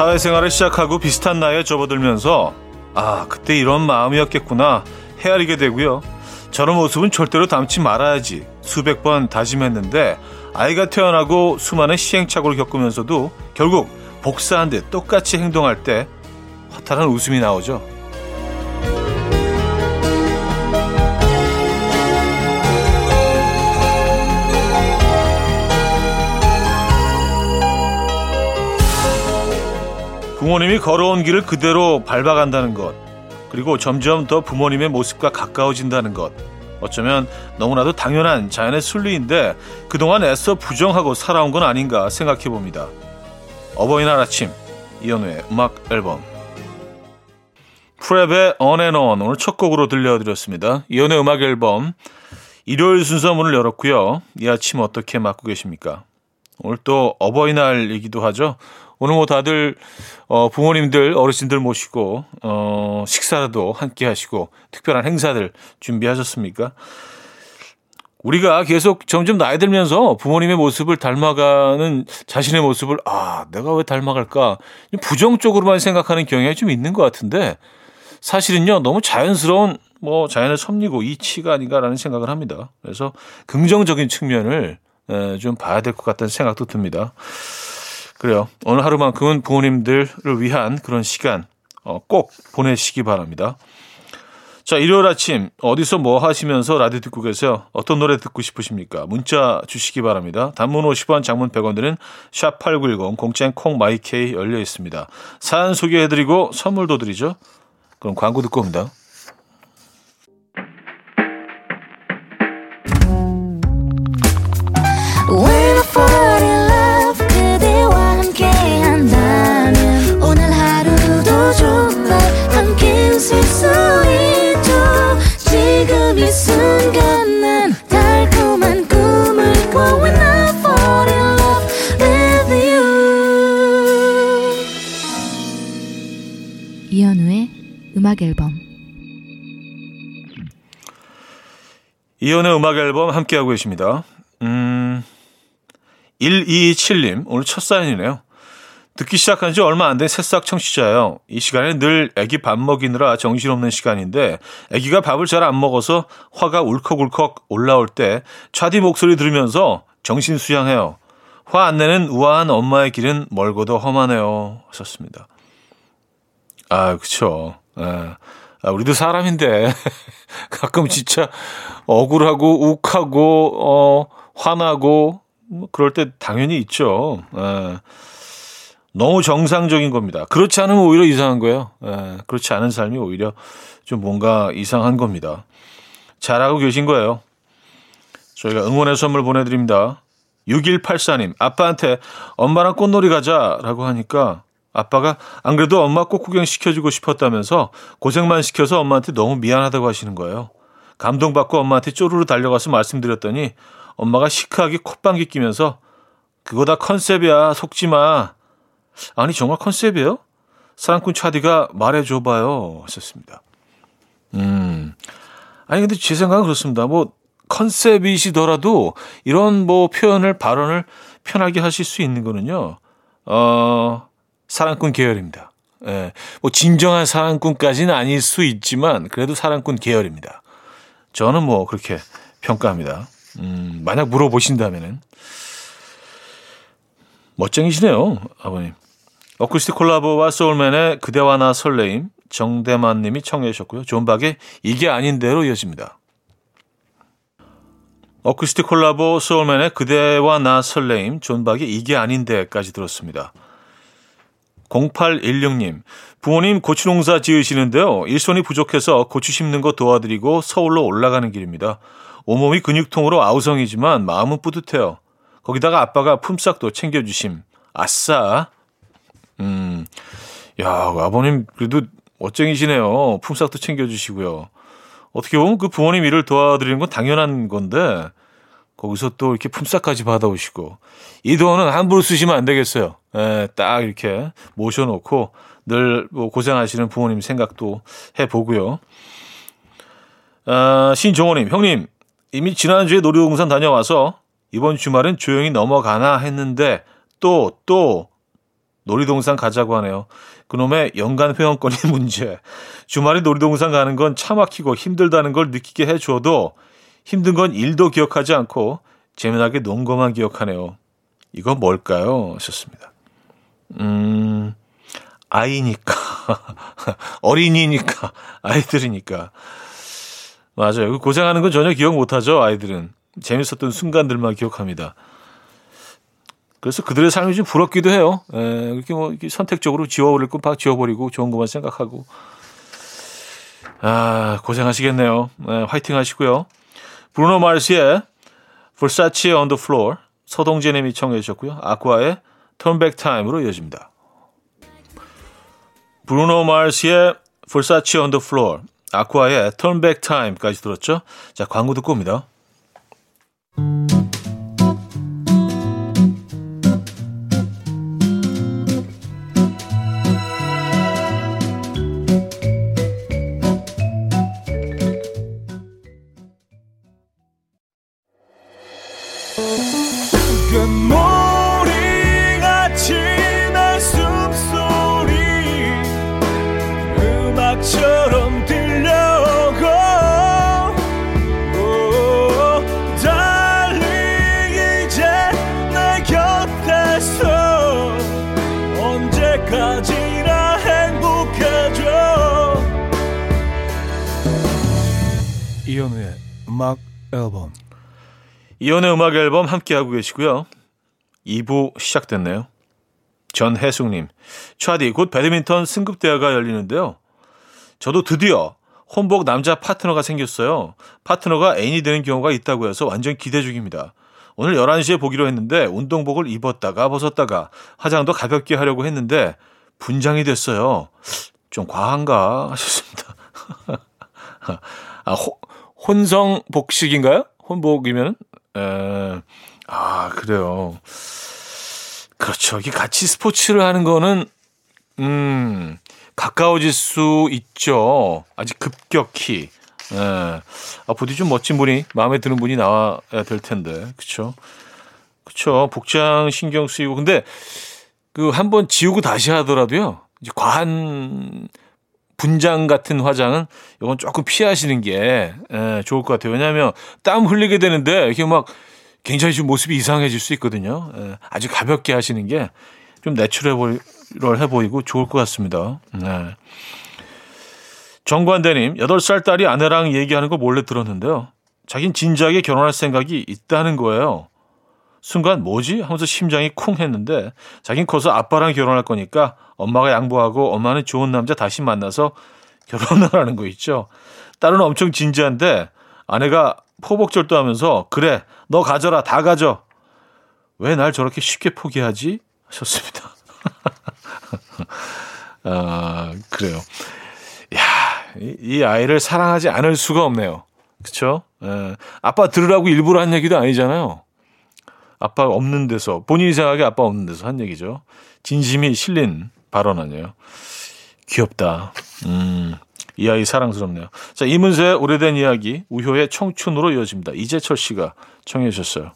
사회생활을 시작하고 비슷한 나이에 접어들면서 아 그때 이런 마음이었겠구나 헤아리게 되고요. 저런 모습은 절대로 담지 말아야지 수백 번 다짐했는데 아이가 태어나고 수많은 시행착오를 겪으면서도 결국 복사한 듯 똑같이 행동할 때 허탈한 웃음이 나오죠. 부모님이 걸어온 길을 그대로 밟아간다는 것, 그리고 점점 더 부모님의 모습과 가까워진다는 것, 어쩌면 너무나도 당연한 자연의 순리인데 그동안 애써 부정하고 살아온 건 아닌가 생각해 봅니다. 어버이날 아침, 이현우의 음악 앨범. 프랩의 On and On 오늘 첫 곡으로 들려드렸습니다. 이현우의 음악 앨범. 일요일 순서 문을 열었고요. 이 아침 어떻게 맞고 계십니까? 오늘 또 어버이날이기도 하죠. 오늘 뭐 다들 어 부모님들 어르신들 모시고 어 식사라도 함께 하시고 특별한 행사들 준비하셨습니까? 우리가 계속 점점 나이 들면서 부모님의 모습을 닮아가는 자신의 모습을 아 내가 왜 닮아갈까 부정적으로만 생각하는 경향이 좀 있는 것 같은데 사실은요 너무 자연스러운 뭐 자연의 섭리고 이치가 아닌가라는 생각을 합니다. 그래서 긍정적인 측면을 좀 봐야 될 것 같다는 생각도 듭니다. 그래요. 오늘 하루만큼은 부모님들을 위한 그런 시간 어, 꼭 보내시기 바랍니다. 자, 일요일 아침 어디서 뭐 하시면서 라디오 듣고 계세요? 어떤 노래 듣고 싶으십니까? 문자 주시기 바랍니다. 단문 50원, 장문 100원 드는 샵8910 공짜인 콩마이케이 열려 있습니다. 사연 소개해드리고 선물도 드리죠. 그럼 광고 듣고 옵니다. 음악 앨범 이연의 음악 앨범 함께하고 계십니다. 음, 127님, 오늘 첫 사연이네요. 듣기 시작한 지 얼마 안 된 새싹 청취자예요. 이 시간에 늘 아기 밥 먹이느라 정신없는 시간인데 아기가 밥을 잘 안 먹어서 화가 울컥울컥 올라올 때 차디 목소리 들으면서 정신 수양해요. 화 안 내는 우아한 엄마의 길은 멀고도 험하네요. 하셨습니다. 아, 그쵸. 예. 아, 우리도 사람인데 가끔 진짜 억울하고 욱하고 어 화나고 뭐 그럴 때 당연히 있죠. 예. 너무 정상적인 겁니다. 그렇지 않으면 오히려 이상한 거예요. 예. 그렇지 않은 삶이 오히려 좀 뭔가 이상한 겁니다. 잘하고 계신 거예요. 저희가 응원의 선물 보내드립니다. 6184님, 아빠한테 엄마랑 꽃놀이 가자라고 하니까 아빠가 안 그래도 엄마 꼭 구경 시켜주고 싶었다면서 고생만 시켜서 엄마한테 너무 미안하다고 하시는 거예요. 감동받고 엄마한테 쪼르르 달려가서 말씀드렸더니 엄마가 시크하게 콧방귀 끼면서 그거 다 컨셉이야 속지 마. 아니 정말 컨셉이에요? 사랑꾼 차디가 말해줘봐요 하셨습니다. 음 아니 근데 제 생각은 그렇습니다. 뭐 컨셉이시더라도 이런 뭐 표현을 발언을 편하게 하실 수 있는 거는요. 어 사랑꾼 계열입니다. 예, 뭐 진정한 사랑꾼까지는 아닐 수 있지만 그래도 사랑꾼 계열입니다. 저는 뭐 그렇게 평가합니다. 음, 만약 물어보신다면은 멋쟁이시네요, 아버님. 어쿠스틱 콜라보와 소울맨의 그대와 나 설레임 정대만 님이 청해 주셨고요. 존박의 이게 아닌 대로 이어집니다. 어쿠스틱 콜라보 소울맨의 그대와 나 설레임 존박의 이게 아닌데까지 들었습니다. 0816님, 부모님 고추 농사 지으시는데요. 일손이 부족해서 고추 심는 거 도와드리고 서울로 올라가는 길입니다. 온몸이 근육통으로 아우성이지만 마음은 뿌듯해요. 거기다가 아빠가 품삯도 챙겨주심. 아싸. 음, 야, 아버님 그래도 멋쟁이시네요. 품삯도 챙겨주시고요. 어떻게 보면 그 부모님 일을 도와드리는 건 당연한 건데, 거기서 또 이렇게 품삯까지 받아오시고, 이 돈은 함부로 쓰시면 안 되겠어요. 예, 딱 이렇게 모셔놓고 늘 뭐 고생하시는 부모님 생각도 해보고요. 아, 신종호님, 형님, 이미 지난주에 놀이동산 다녀와서 이번 주말은 조용히 넘어가나 했는데 또, 또 놀이동산 가자고 하네요. 그놈의 연간 회원권이 문제. 주말에 놀이동산 가는 건 차 막히고 힘들다는 걸 느끼게 해줘도 힘든 건 일도 기억하지 않고 재미나게 논 것만 기억하네요. 이건 뭘까요? 하셨습니다. 음, 아이니까. 어린이니까. 아이들이니까. 맞아요. 고생하는 건 전혀 기억 못 하죠, 아이들은. 재밌었던 순간들만 기억합니다. 그래서 그들의 삶이 좀 부럽기도 해요. 에, 예, 이렇게 뭐 이렇게 선택적으로 지워버릴 건막 지워버리고 좋은 것만 생각하고. 아, 고생하시겠네요. 에, 예, 화이팅 하시고요. 브루노 마르시의 Versace on the Floor 서동재 님이 청해 주셨고요. 아쿠아의 Turn Back Time으로 이어집니다. 브루노 마르시의 Versace on the Floor 아쿠아의 Turn Back Time까지 들었죠. 자, 광고 듣고 옵니다. 이 이현우의 음악 앨범 함께하고 계시고요. 2부 시작됐네요. 전혜숙님, 차디 곧 배드민턴 승급대회가 열리는데요. 저도 드디어 혼복 남자 파트너가 생겼어요. 파트너가 애인이 되는 경우가 있다고 해서 완전 기대 중입니다. 오늘 11시에 보기로 했는데 운동복을 입었다가 벗었다가 화장도 가볍게 하려고 했는데 분장이 됐어요. 좀 과한가 하셨습니다. 아, 호, 혼성 복식인가요? 혼복이면 에, 아 그래요. 그렇죠. 이게 같이 스포츠를 하는 거는 음 가까워질 수 있죠. 아직 급격히. 예. 아, 부디 좀 멋진 분이 마음에 드는 분이 나와야 될 텐데, 그렇죠? 그렇죠. 복장 신경 쓰이고 근데 그 한번 지우고 다시 하더라도요. 이제 과한 분장 같은 화장은 이건 조금 피하시는 게 예, 좋을 것 같아요. 왜냐하면 땀 흘리게 되는데 이렇게 막 굉장히 좀 모습이 이상해질 수 있거든요. 예, 아주 가볍게 하시는 게 좀 내추럴해 보이고 좋을 것 같습니다. 네. 정관대님, 8살 딸이 아내랑 얘기하는 거 몰래 들었는데요. 자긴 진지하게 결혼할 생각이 있다는 거예요. 순간 뭐지? 하면서 심장이 쿵 했는데 자긴 커서 아빠랑 결혼할 거니까 엄마가 양보하고 엄마는 좋은 남자 다시 만나서 결혼을 하는 거 있죠. 딸은 엄청 진지한데 아내가 포복절도 하면서 그래 너 가져라 다 가져 왜 날 저렇게 쉽게 포기하지 하셨습니다. 아 그래요. 야, 이, 이, 아이를 사랑하지 않을 수가 없네요. 그렇죠? 아빠 들으라고 일부러 한 얘기도 아니잖아요. 아빠가 없는 데서 본인이 생각하기에 아빠 없는 데서 한 얘기죠. 진심이 실린 발언 아니에요. 귀엽다. 음, 이 아이 사랑스럽네요. 자, 이문세의 오래된 이야기, 우효의 청춘으로 이어집니다. 이재철 씨가 청해 주셨어요.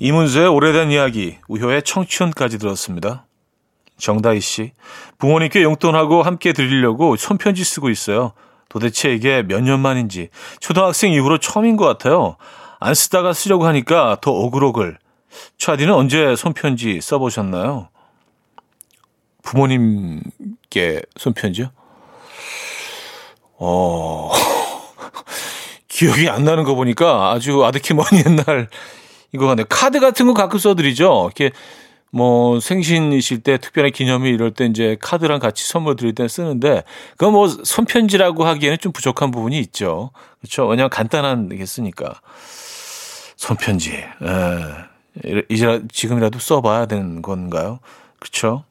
이문세의 오래된 이야기, 우효의 청춘까지 들었습니다. 정다희 씨, 부모님께 용돈하고 함께 드리려고 손편지 쓰고 있어요. 도대체 이게 몇 년 만인지 초등학생 이후로 처음인 것 같아요. 안 쓰다가 쓰려고 하니까 더 오글오글. 차디는 언제 손편지 써보셨나요? 부모님께 손편지요? 어, 기억이 안 나는 거 보니까 아주 아득히 먼 옛날 이거 같네. 카드 같은 거 가끔 써드리죠. 이렇게 뭐 생신이실 때 특별한 기념일 이럴 때 이제 카드랑 같이 선물 드릴 때 쓰는데 그건 뭐 손편지라고 하기에는 좀 부족한 부분이 있죠. 그렇죠. 왜냐하면 간단한 게 쓰니까. 손편지. 에, 이제 지금이라도 써봐야 되는 건가요? 그렇죠.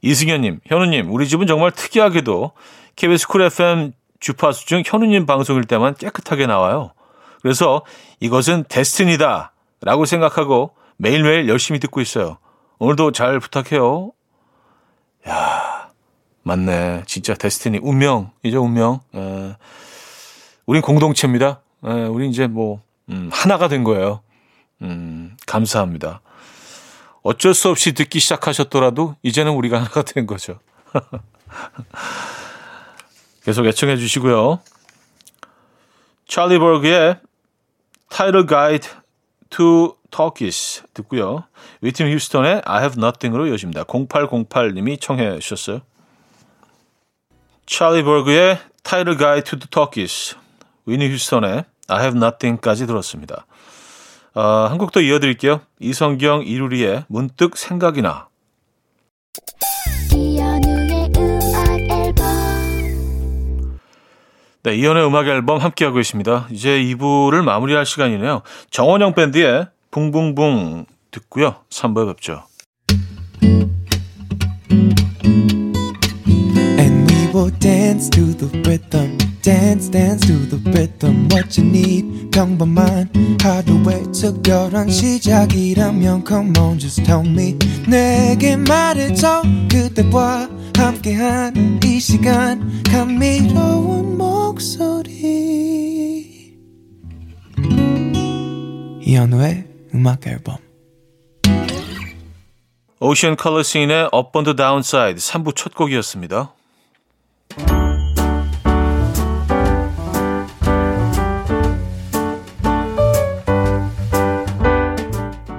이승현님, 현우님, 우리 집은 정말 특이하게도 KBS 쿨 FM 주파수 중 현우님 방송일 때만 깨끗하게 나와요. 그래서 이것은 데스티니다 라고 생각하고 매일매일 열심히 듣고 있어요. 오늘도 잘 부탁해요. 야, 맞네. 진짜 데스티니. 운명이죠, 운명. 에, 우린 공동체입니다. 에, 우린 이제 뭐, 음, 하나가 된 거예요. 음, 감사합니다. 어쩔 수 없이 듣기 시작하셨더라도 이제는 우리가 하나가 된 거죠. 계속 애청해 주시고요. 찰리 버그의 타이틀 가이드 to Turkish 듣고요. 위튼 휴스턴의 I have nothing으로 이어집니다. 0808님이 청해 주셨어요. 찰리 버그의 타이틀 가이드 to Turkish, 위니 휴스턴의 I have nothing까지 들었습니다. 어, 한 곡 더 이어드릴게요. 이성경 이루리의 문득 생각이 나. 네, 이연의 음악 앨범 함께하고 있습니다. 이제 2부를 마무리할 시간이네요. 정원영 밴드의 붕붕붕 듣고요. 3부에 뵙죠. And we will dance to the rhythm. Dance dance to the rhythm what you need 평범한 하루의 특별한 시작이라면 come on just tell me 내게 말해줘 그대와 함께한 이 시간 감미로운 목소리 이현우의 음악 앨범 오션 컬러 씬의 the Downside 3부 첫 곡이었습니다.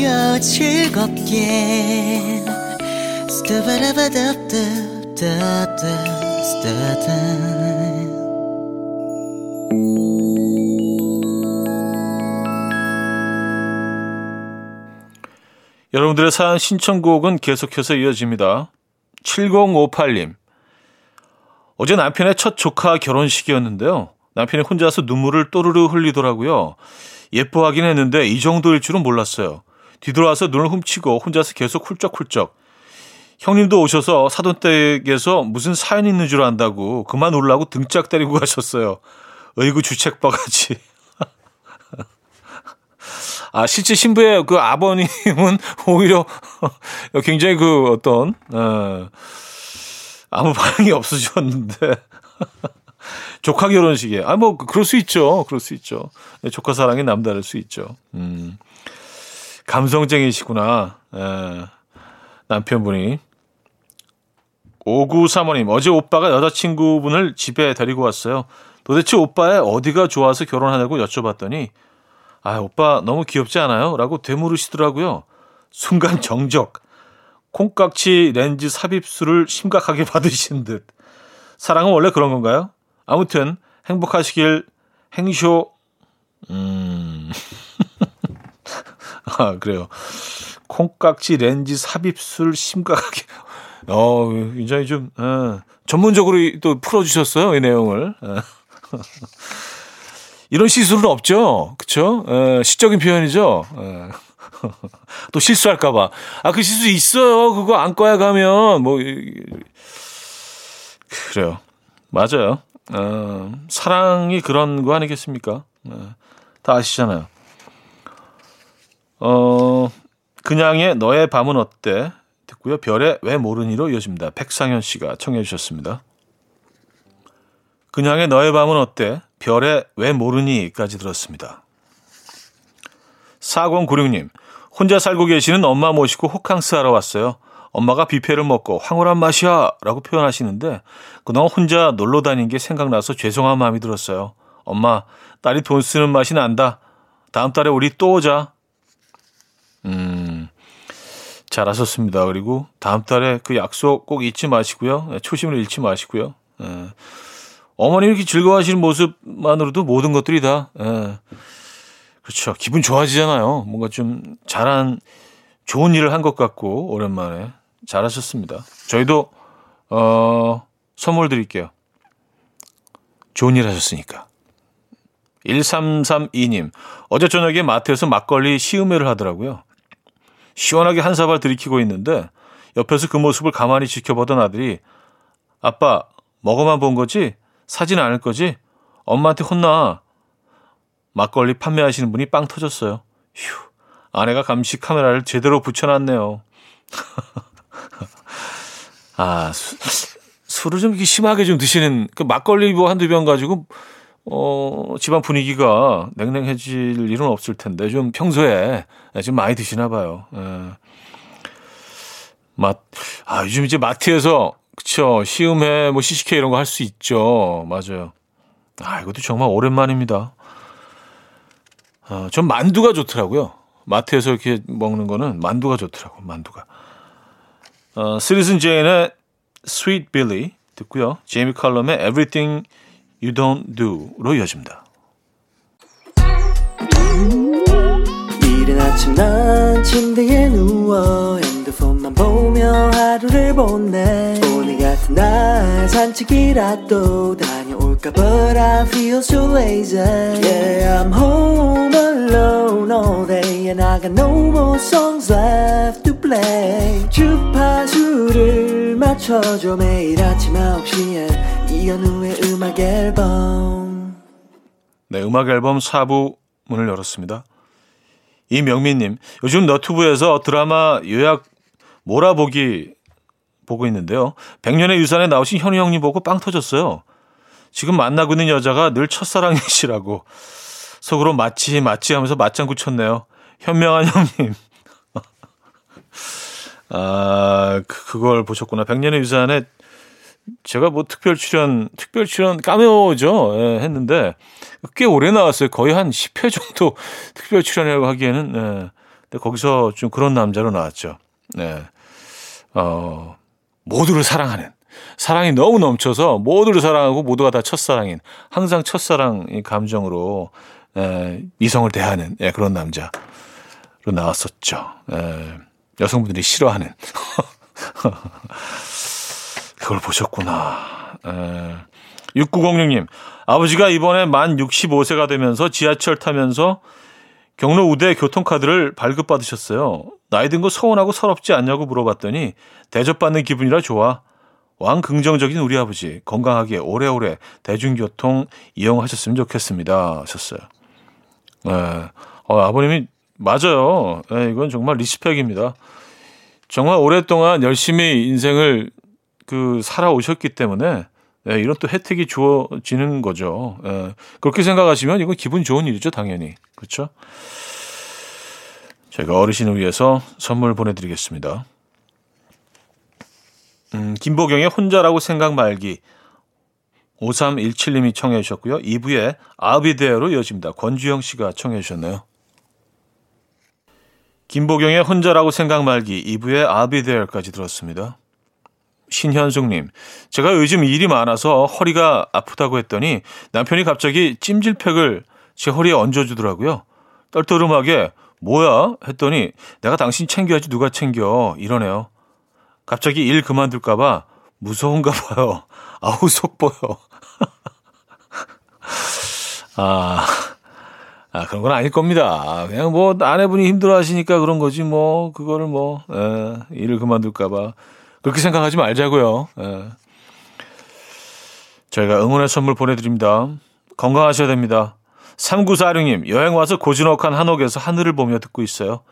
들어봐요 즐겁게 여러분들의 사연 신청곡은 계속해서 이어집니다. 7058님. 어제 남편의 첫 조카 결혼식이었는데요. 남편이 혼자서 눈물을 또르르 흘리더라고요. 예뻐하긴 했는데 이 정도일 줄은 몰랐어요. 뒤돌아서 눈을 훔치고 혼자서 계속 훌쩍훌쩍. 형님도 오셔서 사돈댁에서 무슨 사연 있는 줄 안다고 그만 울라고 등짝 때리고 가셨어요. 어이구 주책바가지. 아 실제 신부의 그 아버님은 오히려 굉장히 그 어떤 어, 아무 반응이 없으셨는데 조카 결혼식에. 아, 뭐, 그럴 수 있죠. 그럴 수 있죠. 네, 조카 사랑이 남다를 수 있죠. 음. 감성쟁이시구나. 에, 예. 남편분이. 5935님, 어제 오빠가 여자친구분을 집에 데리고 왔어요. 도대체 오빠의 어디가 좋아서 결혼하냐고 여쭤봤더니, 아, 오빠 너무 귀엽지 않아요? 라고 되물으시더라고요. 순간 정적. 콩깍지 렌즈 삽입술을 심각하게 받으신 듯. 사랑은 원래 그런 건가요? 아무튼 행복하시길 행쇼 음. 아, 그래요. 콩깍지 렌즈 삽입술 심각하게 어, 굉장히 좀, 어, 전문적으로 또 풀어주셨어요, 이 내용을. 어. 이런 시술은 없죠. 그쵸? 에, 시적인 표현이죠. 에. 또 실수할까봐. 아, 그 실수 있어요. 그거 안과에 가면, 뭐, 그래요. 맞아요. 어, 사랑이 그런 거 아니겠습니까? 어, 다 아시잖아요. 어, 그냥의 너의 밤은 어때? 듣고요. 별의 왜 모르니로 이어집니다. 백상현 씨가 청해 주셨습니다. 그냥의 너의 밤은 어때? 별의 왜 모르니까지 들었습니다. 4096님, 혼자 살고 계시는 엄마 모시고 호캉스 하러 왔어요. 엄마가 뷔페를 먹고 황홀한 맛이야 라고 표현하시는데 그동안 혼자 놀러 다닌 게 생각나서 죄송한 마음이 들었어요. 엄마, 딸이 돈 쓰는 맛이 난다. 다음 달에 우리 또 오자. 음, 잘하셨습니다. 그리고 다음 달에 그 약속 꼭 잊지 마시고요. 네, 초심을 잃지 마시고요. 예. 어머님 이렇게 즐거워하시는 모습만으로도 모든 것들이 다, 예. 그렇죠. 기분 좋아지잖아요. 뭔가 좀 잘한, 좋은 일을 한 것 같고, 오랜만에. 잘하셨습니다. 저희도, 어, 선물 드릴게요. 좋은 일 하셨으니까. 1332님, 어제 저녁에 마트에서 막걸리 시음회를 하더라고요. 시원하게 한 사발 들이키고 있는데 옆에서 그 모습을 가만히 지켜보던 아들이 아빠 먹어만 본 거지? 사진 않을 거지? 엄마한테 혼나. 막걸리 판매하시는 분이 빵 터졌어요. 휴, 아내가 감시 카메라를 제대로 붙여놨네요. 아, 수, 술을 좀 심하게 좀 드시는, 그 막걸리 뭐 한두 병 가지고, 어, 집안 분위기가 냉랭해질 일은 없을 텐데, 좀 평소에 좀 많이 드시나 봐요. 예. 맛, 아, 요즘 이제 마트에서, 그쵸, 시음회, 뭐, CCK 이런 거 할 수 있죠. 맞아요. 아, 이것도 정말 오랜만입니다. 어, 전 만두가 좋더라고요. 마트에서 이렇게 먹는 거는 만두가 좋더라고요, 만두가. 어, 스리슨 제인의 Sweet Billy 듣고요. 제이미 칼럼의 Everything You Don't Do로 이어집니다. 이른 아침 난 침대에 누워 핸드폰만 보며 하루를 보내 오늘 같은 날 산책이라도 다녀올까 But I feel so lazy Yeah I'm home alone all day And I got no more songs left to play 주파수를 맞춰줘 매일 아침 9시에 이현우의 음악 앨범 네 음악 앨범 4부 문을 열었습니다 이명민님, 요즘 너튜브에서 드라마 요약 몰아보기 보고 있는데요. 백년의 유산에 나오신 현우 형님 보고 빵 터졌어요. 지금 만나고 있는 여자가 늘 첫사랑이시라고 속으로 마치 마치 하면서 맞장구 쳤네요. 현명한 형님. 아, 그, 그걸 보셨구나. 백년의 유산에 제가 뭐 특별 출연, 특별 출연 까메오죠. 예, 했는데 꽤 오래 나왔어요. 거의 한 10회 정도 특별 출연이라고 하기에는. 예. 근데 거기서 좀 그런 남자로 나왔죠. 네. 어, 모두를 사랑하는. 사랑이 너무 넘쳐서 모두를 사랑하고 모두가 다 첫사랑인 항상 첫사랑의 감정으로 에, 이성을 대하는 예, 그런 남자로 나왔었죠. 에, 여성분들이 싫어하는 그걸 보셨구나. 에, 6906님 아버지가 이번에 만 65세가 되면서 지하철 타면서 경로 우대 교통카드를 발급받으셨어요. 나이 든 거 서운하고 서럽지 않냐고 물어봤더니 대접받는 기분이라 좋아. 왕 긍정적인 우리 아버지 건강하게 오래오래 대중교통 이용하셨으면 좋겠습니다. 하셨어요. 네. 어, 아버님이 맞아요. 네, 이건 정말 리스펙입니다. 정말 오랫동안 열심히 인생을 그 살아오셨기 때문에 네, 이런 또 혜택이 주어지는 거죠. 네, 그렇게 생각하시면 이건 기분 좋은 일이죠, 당연히. 그렇죠? 제가 어르신을 위해서 선물 보내드리겠습니다. 음, 김보경의 혼자라고 생각 말기 5317님이 청해 주셨고요. 2부에 아비데어로 이어집니다. 권주영 씨가 청해 주셨네요. 김보경의 혼자라고 생각 말기 2부에 아비데어까지 들었습니다. 신현숙님, 제가 요즘 일이 많아서 허리가 아프다고 했더니 남편이 갑자기 찜질팩을 제 허리에 얹어주더라고요. 떨떠름하게 뭐야? 했더니 내가 당신 챙겨야지 누가 챙겨 이러네요. 갑자기 일 그만둘까봐 무서운가 봐요. 아우, 속 보여. 아, 아, 그런 건 아닐 겁니다. 그냥 뭐, 아내분이 힘들어 하시니까 그런 거지, 뭐, 그거를 뭐, 에, 예, 일을 그만둘까봐. 그렇게 생각하지 말자고요. 에. 예. 저희가 응원의 선물 보내드립니다. 건강하셔야 됩니다. 3946님, 여행 와서 고즈넉한 한옥에서 하늘을 보며 듣고 있어요.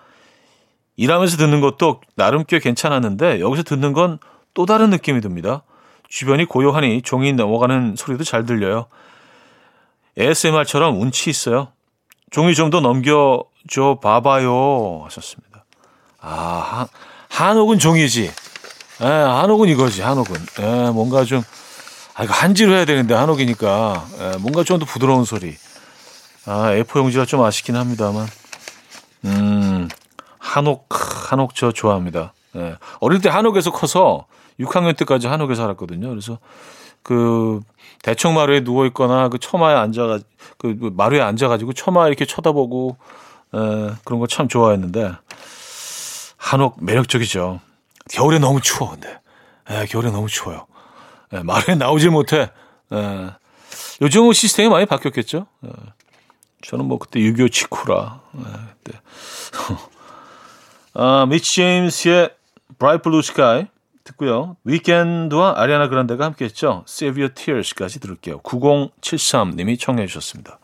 일하면서 듣는 것도 나름 꽤 괜찮았는데, 여기서 듣는 건 또 다른 느낌이 듭니다. 주변이 고요하니 종이 넘어가는 소리도 잘 들려요. ASMR처럼 운치 있어요. 종이 좀 더 넘겨줘 봐봐요. 하셨습니다. 아, 한옥은 종이지. 예, 한옥은 이거지, 한옥은. 예, 뭔가 좀, 아, 이거 한지로 해야 되는데, 한옥이니까. 예, 뭔가 좀 더 부드러운 소리. 아, A4 용지가 좀 아쉽긴 합니다만. 음, 한옥, 한옥 저 좋아합니다. 예. 어릴 때 한옥에서 커서 6학년 때까지 한옥에 살았거든요. 그래서 그 대청 마루에 누워 있거나 그 처마에 앉아가 그 마루에 앉아가지고 처마 이렇게 쳐다보고 에, 그런 거 참 좋아했는데 한옥 매력적이죠. 겨울에 너무 추워 근데 에, 겨울에 너무 추워요. 에, 마루에 나오질 못해. 에, 요즘은 시스템이 많이 바뀌었겠죠. 에, 저는 뭐 그때 6.25 치쿠라 에, 그때 아, 미치 제임스의 Bright Blue Sky 듣고요. 위켄드와 아리아나 그란데가 함께했죠. Save Your Tears까지 들을게요. 9073님이 청해 주셨습니다.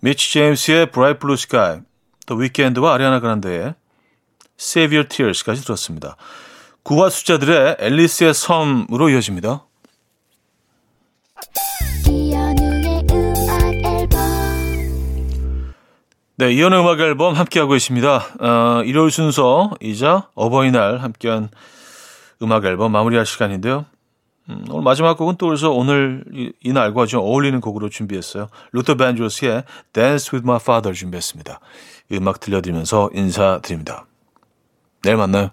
미치 제임스의 Bright Blue Sky, 또 위켄드와 아리아나 그란데의 Save Your Tears까지 들었습니다. 구화 숫자들의 앨리스의 섬으로 이어집니다. 네, 이연의 음악 앨범 함께하고 있습니다. 어, 일요일 순서이자 어버이날 함께한 음악 앨범 마무리할 시간인데요. 음, 오늘 마지막 곡은 또 그래서 오늘 이, 이 날과 좀 어울리는 곡으로 준비했어요. 루터 밴조스의 Dance with My Father 준비했습니다. 음악 들려드리면서 인사드립니다. 내일 만나요.